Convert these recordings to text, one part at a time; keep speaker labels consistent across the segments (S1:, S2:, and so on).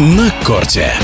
S1: на корте.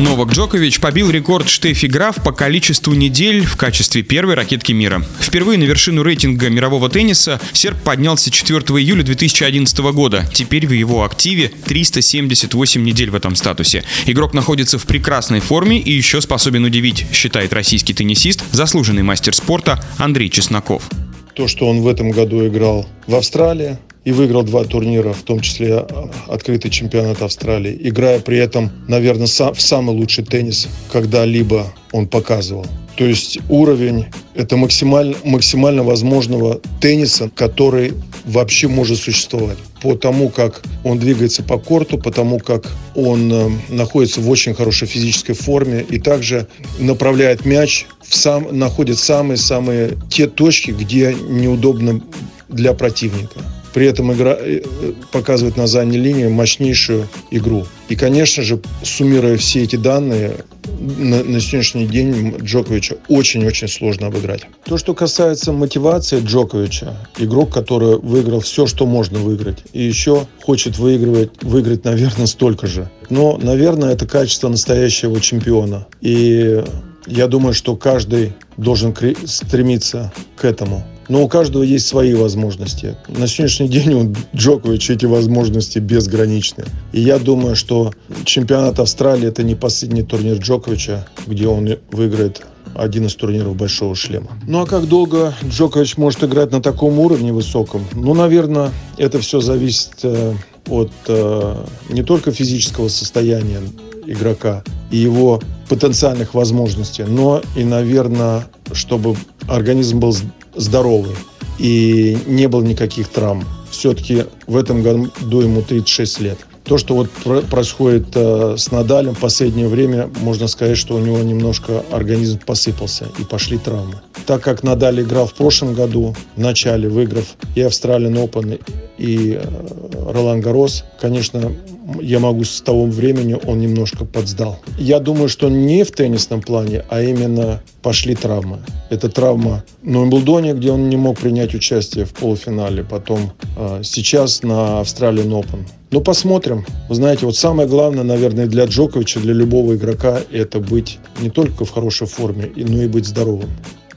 S2: Новак Джокович побил рекорд Штефи Граф по количеству недель в качестве первой ракетки мира. Впервые на вершину рейтинга мирового тенниса серб поднялся 4 июля 2011 года. Теперь в его активе 378 недель в этом статусе. Игрок находится в прекрасной форме и еще способен удивить, считает российский теннисист, заслуженный мастер спорта Андрей Чесноков.
S3: То, что он в этом году играл в Австралии, и выиграл два турнира, в том числе а, открытый чемпионат Австралии, играя при этом, наверное, в самый лучший теннис, когда-либо он показывал. То есть уровень – это максимально, максимально возможного тенниса, который вообще может существовать. По тому, как он двигается по корту, по тому, как он э, находится в очень хорошей физической форме и также направляет мяч, в сам, находит самые-самые те точки, где неудобно для противника при этом игра э, показывает на задней линии мощнейшую игру. И, конечно же, суммируя все эти данные, на, на сегодняшний день Джоковича очень-очень сложно обыграть. То, что касается мотивации Джоковича, игрок, который выиграл все, что можно выиграть, и еще хочет выигрывать, выиграть, наверное, столько же. Но, наверное, это качество настоящего чемпиона. И я думаю, что каждый должен стремиться к этому. Но у каждого есть свои возможности. На сегодняшний день у Джоковича эти возможности безграничны. И я думаю, что чемпионат Австралии это не последний турнир Джоковича, где он выиграет один из турниров Большого шлема. Ну а как долго Джокович может играть на таком уровне высоком? Ну, наверное, это все зависит э, от э, не только физического состояния игрока и его потенциальных возможностей, но и, наверное, чтобы организм был здоровый и не было никаких травм. Все-таки в этом году ему 36 лет. То, что вот происходит э, с Надалем в последнее время, можно сказать, что у него немножко организм посыпался и пошли травмы. Так как Надаль играл в прошлом году, в начале выиграв и Австралиан Open, и э, Ролан Гарос, конечно, я могу с того времени он немножко подсдал. Я думаю, что не в теннисном плане, а именно пошли травмы. Это травма на Уимблдоне, где он не мог принять участие в полуфинале, потом э, сейчас на Австралиан Open. Ну, посмотрим. Вы знаете, вот самое главное, наверное, для Джоковича, для любого игрока, это быть не только в хорошей форме, но и быть здоровым.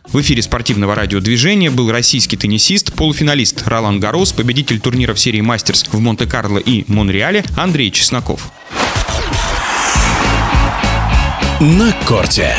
S2: В эфире спортивного радиодвижения был российский теннисист, полуфиналист Ролан Гарос, победитель турнира в серии «Мастерс» в Монте-Карло и Монреале Андрей Чесноков.
S1: На корте.